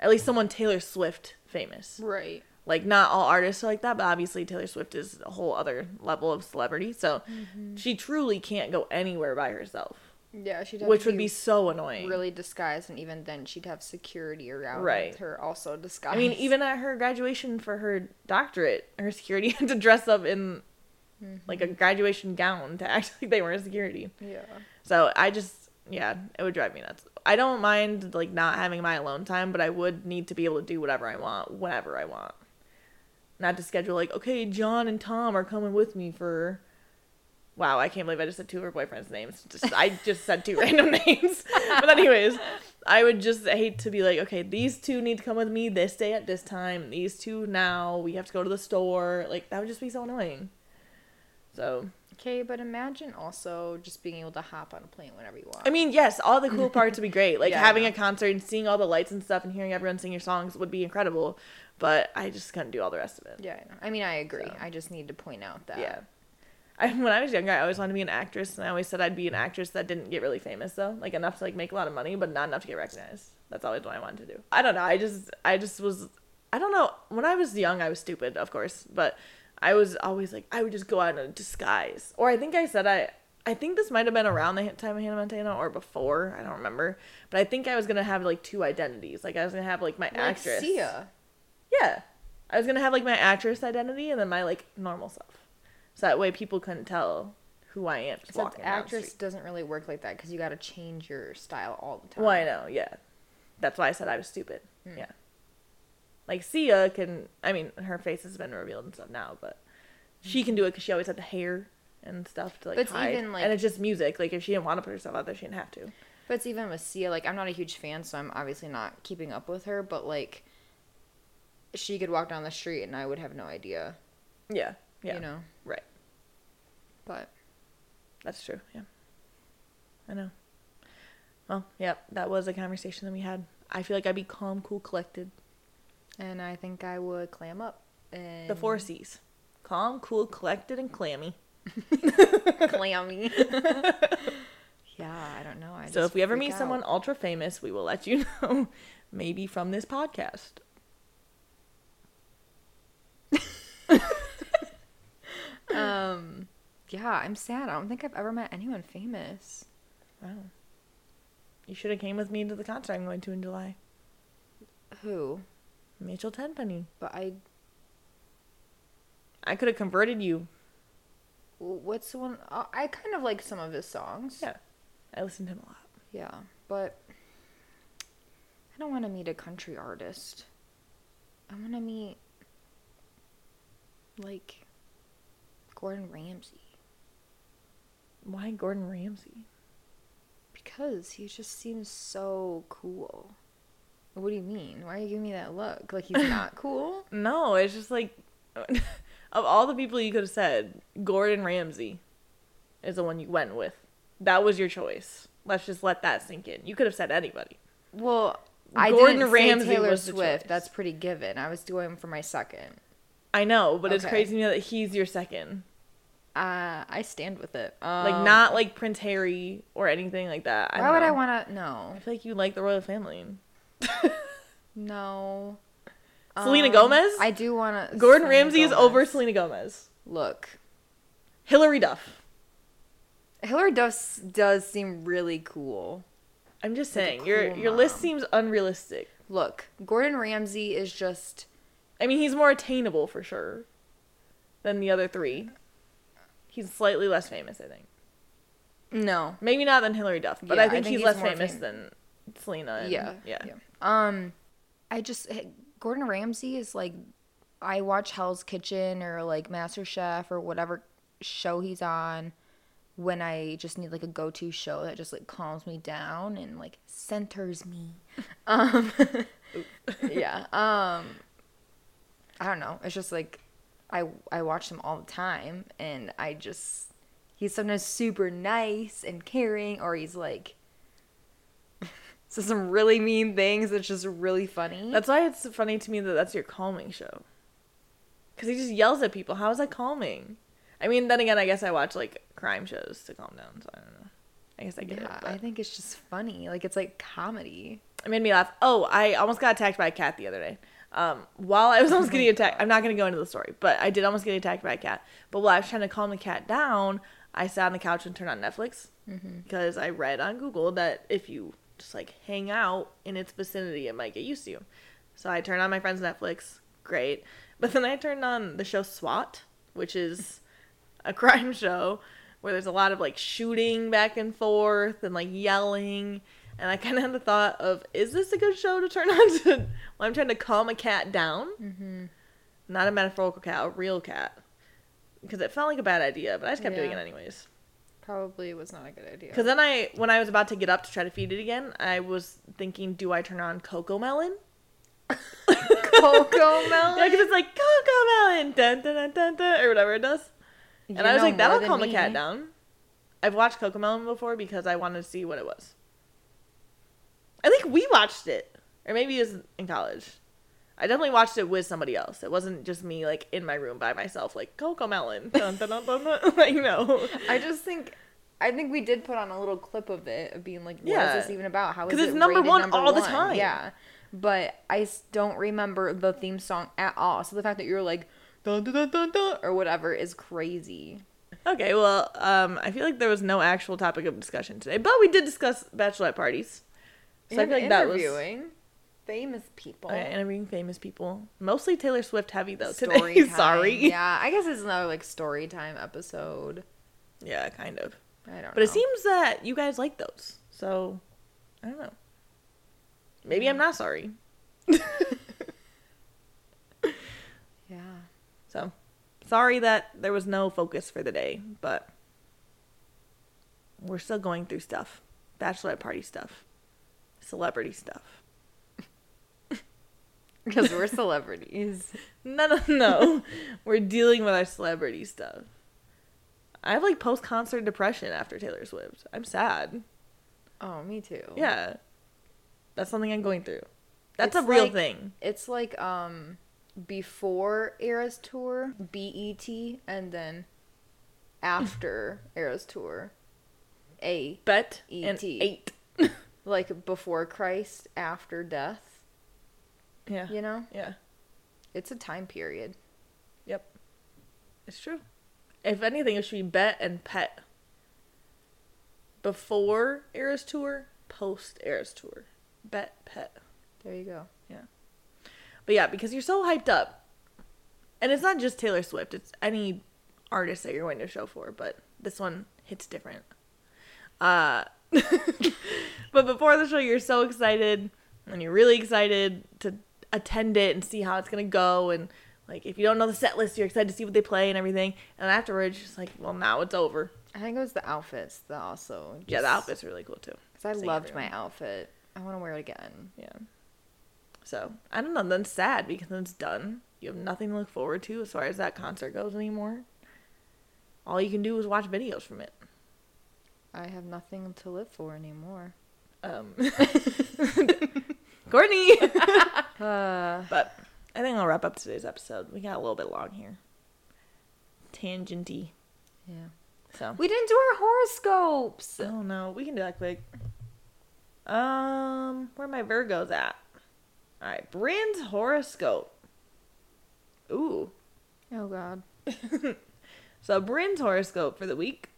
A: At least someone Taylor Swift famous.
B: Right.
A: Like not all artists are like that, but obviously Taylor Swift is a whole other level of celebrity. So mm-hmm. she truly can't go anywhere by herself.
B: Yeah, she'd
A: Which would be so annoying.
B: really disguised, and even then she'd have security around
A: Right.
B: her also disguised.
A: I mean, even at her graduation for her doctorate, her security had to dress up in Mm-hmm. like a graduation gown to act like they were in security.
B: yeah,
A: So I just, yeah, it would drive me nuts. I don't mind like not having my alone time, but I would need to be able to do whatever I want whenever I want. Not to schedule like, okay, John and Tom are coming with me for. Wow, I can't believe I just said two of her boyfriends' names. Just I just said two random names. But anyways, I would just hate to be like, okay, these two need to come with me this day at this time. These two now. We have to go to the store. Like that would just be so annoying. So
B: okay, but imagine also just being able to hop on a plane whenever you want.
A: I mean, yes, all the cool parts would be great. Like
B: Yeah,
A: having a concert and seeing all the lights and stuff and hearing everyone sing your songs would be incredible. But I just couldn't do all the rest of it.
B: yeah, I, know. I mean, I agree.
A: So.
B: I just need to point out that.
A: Yeah. I, when I was younger, I always wanted to be an actress, and I always said I'd be an actress that didn't get really famous though, like enough to like make a lot of money, but not enough to get recognized. That's always what I wanted to do. I don't know. I just, I just was, I don't know. When I was young, I was stupid, of course, but I was always like, I would just go out in a disguise, or I think I said I. I think this might have been around the time of Hannah Montana or before. I don't remember. But I think I was gonna have like two identities. Like I was gonna have like my
B: Like
A: actress.
B: Sia.
A: Yeah. I was gonna have like my actress identity and then my like normal self. So that way people couldn't tell who I am. Just
B: Except actress doesn't really work like that because you got to change your style all the time.
A: Well, I know, yeah. That's why I said I was stupid.
B: Hmm.
A: Yeah. Like Sia can, I mean, her face has been revealed and stuff now, but she can do it because she always had the hair and stuff to like
B: But
A: hide.
B: even, like-
A: and it's just music. Like if she didn't want to put herself out there, she didn't have to.
B: But it's even with Sia. Like, I'm not a huge fan, so I'm obviously not keeping up with her. But like, she could walk down the street and I would have no idea.
A: Yeah. Yeah.
B: You know.
A: Right.
B: But
A: That's true. Yeah. I know. Well, yeah, that was a conversation that we had. I feel like I'd be calm, cool, collected.
B: And I think I would clam up. And
A: The four C's. Calm, cool, collected, and clammy.
B: Clammy. yeah, I don't know. I
A: So if we ever meet
B: out.
A: someone ultra famous, we will let you know. Maybe from this podcast.
B: um, yeah, I'm sad. I don't think I've ever met anyone famous.
A: Wow. You should have came with me to the concert I'm going to in July.
B: Who?
A: Mitchell Tenpenny.
B: But I.
A: I could have converted you.
B: What's the one? uh, I kind of like some of his songs.
A: Yeah. I listened to him a lot.
B: Yeah, but I don't want to meet a country artist. I want to meet like Gordon Ramsay
A: Why Gordon Ramsay?
B: because he just seems so cool. What do you mean? Why are you giving me that look? Like he's not cool?
A: No, it's just like of all the people you could have said, Gordon Ramsay is the one you went with. That was your choice. Let's just let that sink in. You could have said anybody.
B: Well, I
A: Gordon
B: didn't
A: Ramsay
B: say Taylor Swift. That's pretty given. I was doing for my second.
A: I know, but it's crazy to me that he's your second.
B: Uh, I stand with it. Um,
A: Like not like Prince Harry or anything like that. I
B: Why would I want to? No,
A: I feel like you like the royal family.
B: No.
A: Selena
B: Um,
A: Gomez?
B: I do want to.
A: Gordon Ramsay is over Selena Gomez.
B: Look,
A: Hilary Duff.
B: Hilary Duff does seem really cool.
A: I'm just
B: Like
A: saying, your
B: cool
A: your list seems unrealistic.
B: Look, Gordon Ramsay is just
A: I mean, he's more attainable for sure than the other three. He's slightly less famous, I think.
B: no.
A: Maybe not than Hilary Duff, but
B: Yeah,
A: I
B: I
A: think,
B: think
A: he's,
B: he's
A: less famous
B: fam-
A: than Selena. and-
B: Yeah,
A: yeah.
B: yeah. Um, I just eh, Gordon Ramsay is like I watch Hell's Kitchen or like MasterChef or whatever show he's on when I just need like a go-to show that just like calms me down and like centers me. Um yeah. Um I don't know. It's just like I I watch him all the time and I just he's sometimes super nice and caring or he's like says some really mean things It's just really funny.
A: That's why it's funny to me that that's your calming show. Because he just yells at people. How is that calming? I mean, then again, I guess I watch like crime shows to calm down, so I don't know. I guess I get
B: yeah,
A: it. But
B: I think it's just funny. Like it's like comedy.
A: It made me laugh. Oh, I almost got attacked by a cat the other day. Um, while I was almost getting attacked, I'm not going to go into the story, but I did almost get attacked by a cat. But while I was trying to calm the cat down, I sat on the couch and turned on Netflix because I read on Google that if you just like hang out in its vicinity, it might get used to you. So I turned on my friend's Netflix. Great. But then I turned on the show SWAT, which is a crime show where there's a lot of like shooting back and forth and like yelling. And I kind of had the thought of, is this a good show to turn on to when I'm trying to calm a cat down? Mm-hmm. Not a metaphorical cat, a real cat. Because it felt like a bad idea, but I just kept doing it anyways.
B: Probably was not a good idea.
A: Because then I, when I was about to get up to try to feed it again, I was thinking, do I turn on Cocomelon?
B: Coco Melon.
A: Yeah, because it's like Coco Melon, dun, dun, dun, dun, dun, or whatever it does.
B: You
A: And I was like, that'll calm a
B: me.
A: cat down. I've watched Cocomelon before because I wanted to see what it was. I think we watched it, or maybe it was in college. I definitely watched it with somebody else. It wasn't just me like in my room by myself, like Cocomelon. Dun, dun, dun, dun, dun. like no,
B: I just think. I think we did put on a little clip of it of being like, what
A: Yeah.
B: is this even about? How is it
A: it's number one
B: number
A: all the time.
B: Yeah, but I don't remember the theme song at all. So the fact that you're like, dun dun dun dun dun or whatever is crazy.
A: Okay, well, um, I feel like there was no actual topic of discussion today, but we did discuss bachelorette parties. So I feel like that was
B: famous people.
A: okay, interviewing famous people, mostly Taylor Swift heavy though
B: Story
A: today.
B: time.
A: Sorry.
B: Yeah, I guess it's another like story time episode.
A: Yeah, kind of.
B: I don't
A: But
B: know.
A: it seems that you guys like those, so I don't know. Maybe I'm not sorry.
B: Yeah.
A: So sorry that there was no focus for the day, but we're still going through stuff, bachelorette party stuff, celebrity stuff.
B: Because we're celebrities.
A: No, no, no. We're dealing with our celebrity stuff. I have like post concert depression after Taylor Swift. I'm sad.
B: Oh, me too.
A: Yeah. That's something I'm going through. That's a real
B: like-
A: thing.
B: It's like um before Eras Tour, BET, and then after Eras Tour, A.
A: Bet and
B: E.T..
A: eight.
B: Like before Christ, after death,
A: Yeah.
B: you know?
A: Yeah.
B: It's a time period.
A: Yep. It's true. If anything, it should be bet and pet. Before Eras Tour, post Eras Tour. Bet, pet.
B: There you go. Yeah.
A: But yeah, because you're so hyped up. And it's not just Taylor Swift, it's any artist that you're going to show for, but this one hits different. Uh but before the show you're so excited and you're really excited to attend it and see how it's going to go and like if you don't know the set list you're excited to see what they play and everything and afterwards just like well now it's over.
B: I think it was the outfits that also.
A: yeah, the outfit's really cool too.
B: Because I loved
A: everyone.
B: my outfit. I want to wear it again.
A: Yeah. So I don't know. Then sad because then it's done. You have nothing to look forward to as far as that concert goes anymore. All you can do is watch videos from it.
B: I have nothing to live for anymore.
A: Um, Courtney.
B: Uh,
A: but I think I'll wrap up today's episode. We got a little bit long here. Tangenty.
B: yeah.
A: So.
B: We didn't do our horoscopes.
A: Oh no, we can do that quick. Um, where my Virgos at? All right, Brynn's horoscope. Ooh.
B: Oh God.
A: So, Brynn's horoscope for the week.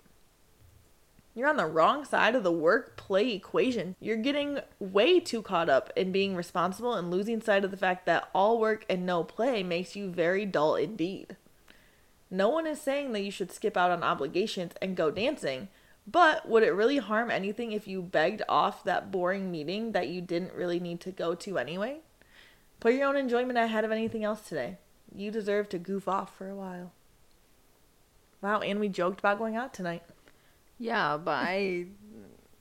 A: You're on the wrong side of the work play equation. You're getting way too caught up in being responsible and losing sight of the fact that all work and no play makes you very dull indeed. No one is saying that you should skip out on obligations and go dancing, but would it really harm anything if you begged off that boring meeting that you didn't really need to go to anyway? Put your own enjoyment ahead of anything else today. You deserve to goof off for a while. Wow, and we joked about going out tonight.
B: Yeah, but I,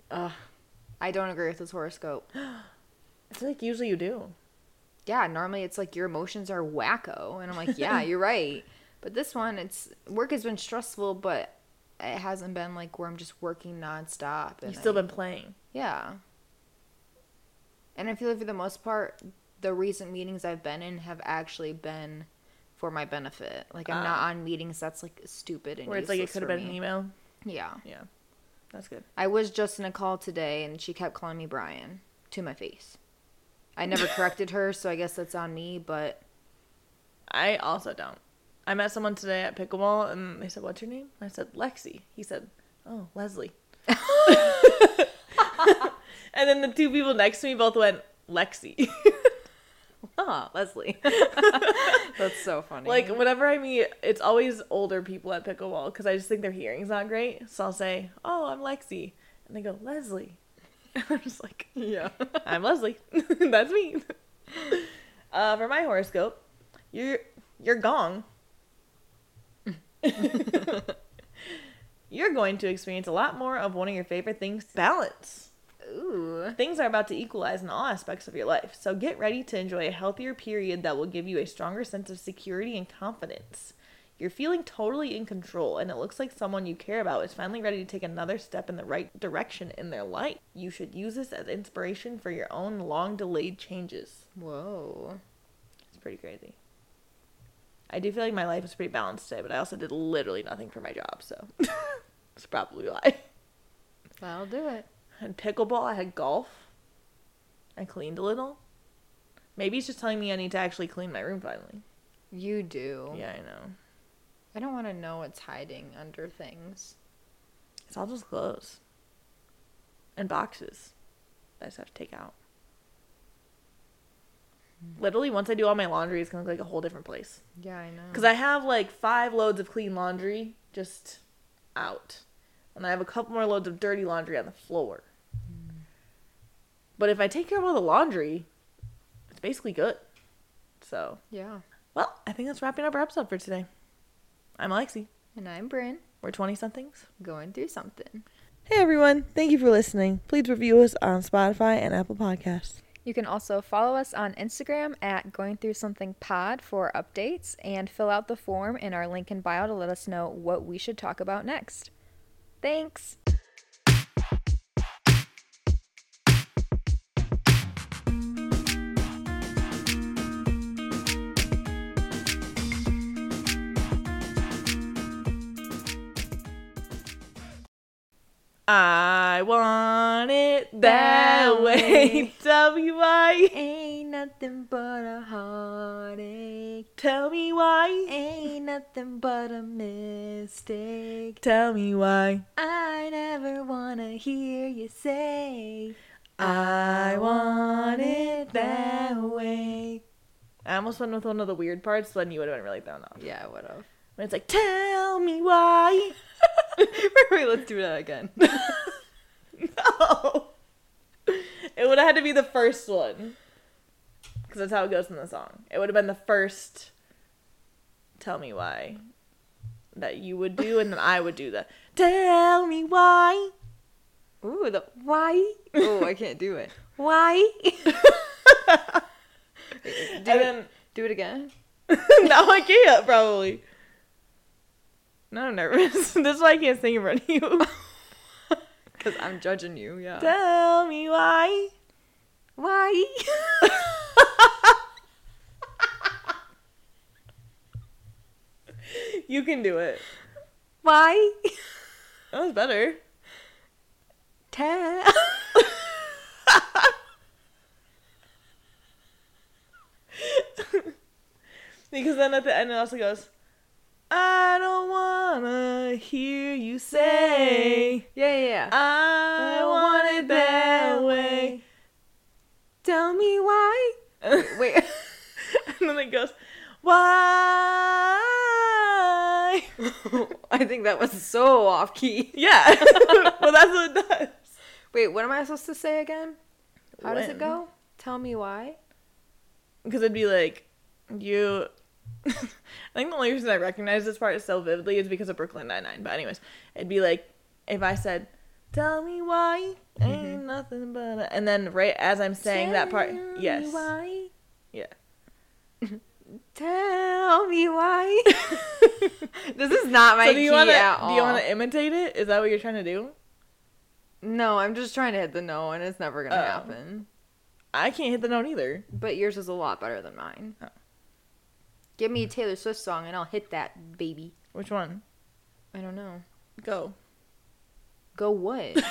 B: uh, I don't agree with this horoscope.
A: I feel like usually you do.
B: Yeah, normally it's like your emotions are wacko, and I'm like, yeah, you're right. But this one, it's work has been stressful, but it hasn't been like where I'm just working nonstop. And
A: You've still
B: I-
A: been playing.
B: Yeah. And I feel like for the most part, the recent meetings I've been in have actually been for my benefit. Like I'm not
A: Ah.
B: on meetings that's like stupid and
A: Where it's like it could have been an email.
B: Yeah.
A: Yeah. That's good.
B: I was just in a call today and she kept calling me Brian to my face. I never corrected her, so I guess that's on me, but
A: I also don't. I met someone today at pickleball and they said, What's your name? I said, Lexi. He said, Oh, Leslie. and then the two people next to me both went, Lexi.
B: Ah, Leslie. that's so funny.
A: like, whenever I meet, it's always older people at pickleball because I just think their hearing's not great. So I'll say, Oh, I'm Lexi. And they go, Leslie. And I'm just like,
B: yeah.
A: I'm Leslie. That's me. Uh, for my horoscope, your your gong. You're going to experience a lot more of one of your favorite things, balance.
B: Ooh.
A: Things are about to equalize in all aspects of your life, so get ready to enjoy a healthier period that will give you a stronger sense of security and confidence. You're feeling totally in control, and it looks like someone you care about is finally ready to take another step in the right direction in their life. You should use this as inspiration for your own long delayed changes.
B: Whoa.
A: It's pretty crazy. I do feel like my life is pretty balanced today, but I also did literally nothing for my job, so it's probably why.
B: That'll do it.
A: I had pickleball, I had golf. I cleaned a little. Maybe he's just telling me I need to actually clean my room finally.
B: You do.
A: Yeah, I know.
B: I don't want to know what's hiding under things.
A: It's all just clothes. And boxes that I just have to take out. Hmm. Literally, once I do all my laundry, it's gonna look like a whole different place.
B: Yeah, I know.
A: Because I have like five loads of clean laundry just out. And I have a couple more loads of dirty laundry on the floor. But if I take care of all the laundry, it's basically good. So,
B: yeah.
A: well, I think that's wrapping up our episode for today. I'm Alexi.
B: And I'm Brynn,
A: We're 20 somethings.
B: going through something.
A: Hey everyone, thank you for listening. Please review us on Spotify and Apple Podcasts.
B: You can also follow us on Instagram at Going Through Something Pod for updates and fill out the form in our link in bio to let us know what we should talk about next. Thanks!
A: I want it that
B: That
A: way. Tell me why.
B: Ain't nothing but a heartache.
A: Tell me why.
B: Ain't nothing but a mistake.
A: Tell me why.
B: I never wanna hear you say,
A: I want it that way. I almost went with one of the weird parts, then you would have been really thrown off.
B: Yeah, I would of?
A: When it's like, tell me why.
B: Wait, let's do that again.
A: no. It would have had to be the first one. Because that's how it goes in the song. It would have been the first tell me why that you would do, and then I would do the tell me why.
B: Ooh, the why? Oh, I can't do it. Why? do,
A: and
B: it,
A: then
B: do it again.
A: no, I can't probably. No, I'm nervous. this is why I can't sing in front of you.
B: Because I'm judging you, yeah.
A: Tell me why.
B: Why?
A: You can do it.
B: Why?
A: That was better.
B: Tell.
A: Because then at the end it also goes, I don't wanna hear you say
B: Yeah, yeah, yeah.
A: I want it that way.
B: Tell me why. Wait.
A: and then it goes, Why?
B: I think that was so off key.
A: Yeah. well, that's what it does.
B: Wait, what am I supposed to say again? How does it go? Tell me why.
A: Because it'd be like, you. I think the only reason I recognize this part so vividly is because of Brooklyn Nine Nine. But anyways, it'd be like if I said, "Tell me why mm-hmm. ain't nothing but," a-" and then right as I'm saying that part,
B: me
A: yes,
B: Why?
A: yeah.
B: Tell me why. this is not my
A: so do you to
B: at
A: do you want to imitate it? Is that what you're trying to do?
B: No, I'm just trying to hit the no, and it's never gonna
A: Oh.
B: happen.
A: I can't hit the note either.
B: But yours is a lot better than mine.
A: Oh.
B: Give me a Taylor Swift song, and I'll hit that baby.
A: Which one?
B: I don't know.
A: Go.
B: Go what?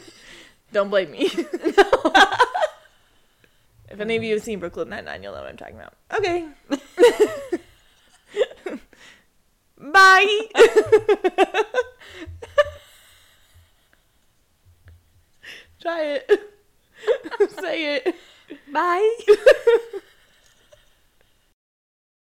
A: Don't blame me. if any of you have seen Brooklyn Nine Nine, you'll know what I'm talking about. Okay. Bye. Try it. Say it.
B: Bye.